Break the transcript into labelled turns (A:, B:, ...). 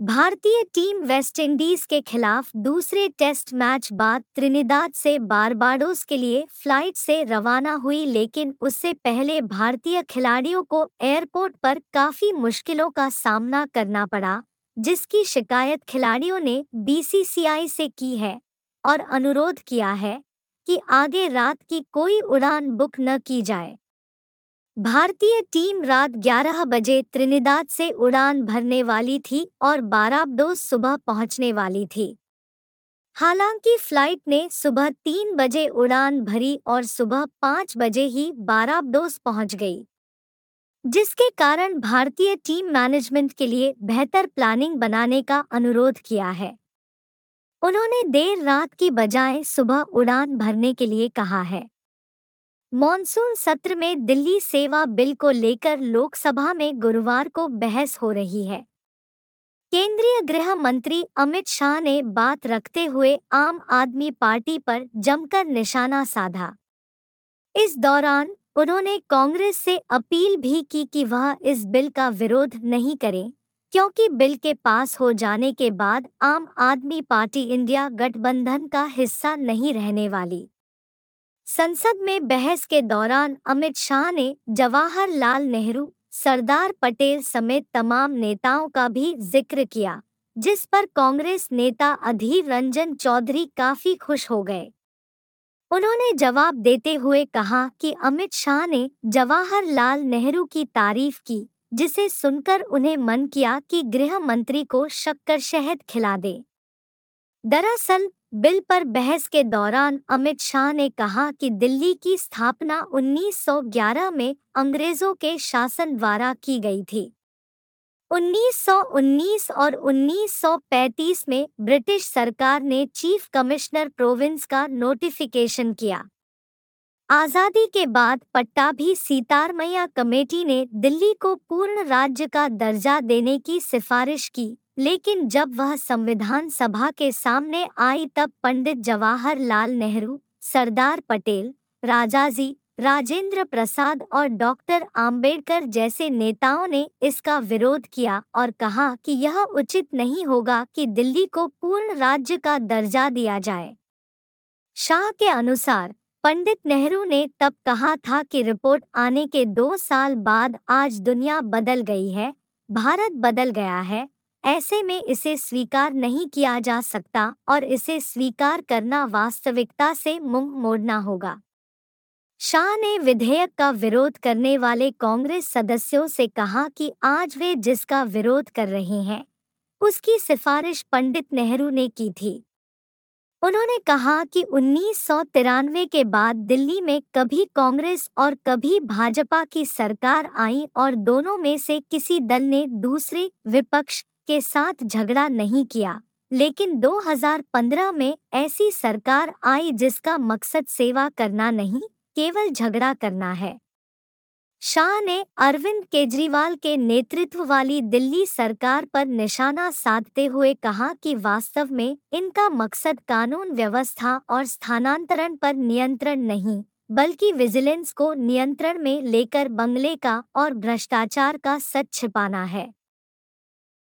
A: भारतीय team West Indies के खिलाफ दूसरे टेस्ट मैच बाद त्रिनिदाद से बारबाडोस के लिए फ़्लाइट से रवाना हुई, लेकिन उससे पहले भारतीय खिलाड़ियों को एयरपोर्ट पर काफ़ी मुश्किलों का सामना करना पड़ा, जिसकी शिकायत खिलाड़ियों ने बीसीसीआई से की है और अनुरोध किया है कि आगे रात की कोई उड़ान बुक न की जाए। भारतीय टीम रात 11 बजे त्रिनिदाद से उड़ान भरने वाली थी और बाराबडोस सुबह पहुँचने वाली थी। हालाँकि फ़्लाइट ने सुबह तीन बजे उड़ान भरी और सुबह पाँच बजे ही बाराबडोस पहुँच गई। जिसके कारण भारतीय टीम मैनेजमेंट के लिए बेहतर प्लानिंग बनाने का अनुरोध किया है। उन्होंने देर रात की बजाय सुबह उड़ान भरने के लिए कहा है। मॉनसून सत्र में दिल्ली सेवा बिल को लेकर लोकसभा में गुरुवार को बहस हो रही है। केंद्रीय गृह मंत्री अमित शाह ने बात रखते हुए आम आदमी पार्टी पर जमकर निशाना साधा। इस दौरान उन्होंने कांग्रेस से अपील भी की कि वह इस बिल का विरोध नहीं करें, क्योंकि बिल के पास हो जाने के बाद आम आदमी पार्टी इंडिया गठबंधन का हिस्सा नहीं रहने वाली। संसद में बहस के दौरान अमित शाह ने जवाहरलाल नेहरू, सरदार पटेल समेत तमाम नेताओं का भी ज़िक्र किया, जिस पर कांग्रेस नेता अधीर रंजन चौधरी काफ़ी खुश हो गए। उन्होंने जवाब देते हुए कहा कि अमित शाह ने जवाहरलाल नेहरू की तारीफ़ की, जिसे सुनकर उन्हें मन किया कि गृह मंत्री को शक्कर शहद खिला दे। दरअसल बिल पर बहस के दौरान अमित शाह ने कहा कि दिल्ली की स्थापना 1911 में अंग्रेज़ों के शासन द्वारा की गई थी। 1919 और 1935 में ब्रिटिश सरकार ने चीफ कमिश्नर प्रोविंस का नोटिफिकेशन किया। आज़ादी के बाद पट्टाभी सीतारमैया कमेटी ने दिल्ली को पूर्ण राज्य का दर्जा देने की सिफारिश की। लेकिन जब वह संविधान सभा के सामने आई तब पंडित जवाहरलाल नेहरू, सरदार पटेल, राजाजी, राजेंद्र प्रसाद और डॉक्टर आम्बेडकर जैसे नेताओं ने इसका विरोध किया और कहा कि यह उचित नहीं होगा कि दिल्ली को पूर्ण राज्य का दर्जा दिया जाए। शाह के अनुसार, पंडित नेहरू ने तब कहा था कि रिपोर्ट आने के दो साल बाद आज दुनिया बदल गई है, भारत बदल गया है ऐसे में इसे स्वीकार नहीं किया जा सकता और इसे स्वीकार करना वास्तविकता से मुँह मोड़ना होगा। शाह ने विधेयक का विरोध करने वाले कांग्रेस सदस्यों से कहा कि आज वे जिसका विरोध कर रहे हैं, उसकी सिफारिश पंडित नेहरू ने की थी। उन्होंने कहा कि उन्नीस सौ तिरानवे के बाद दिल्ली में कभी कांग्रेस और कभी भाजपा की सरकार आई और दोनों में से किसी दल ने दूसरे विपक्ष के साथ झगड़ा नहीं किया, लेकिन 2015 में ऐसी सरकार आई जिसका मकसद सेवा करना नहीं, केवल झगड़ा करना है। शाह ने अरविंद केजरीवाल के नेतृत्व वाली दिल्ली सरकार पर निशाना साधते हुए कहा कि वास्तव में इनका मकसद कानून व्यवस्था और स्थानांतरण पर नियंत्रण नहीं, बल्कि विजिलेंस को नियंत्रण में लेकर बंगले का और भ्रष्टाचार का सच छिपाना है।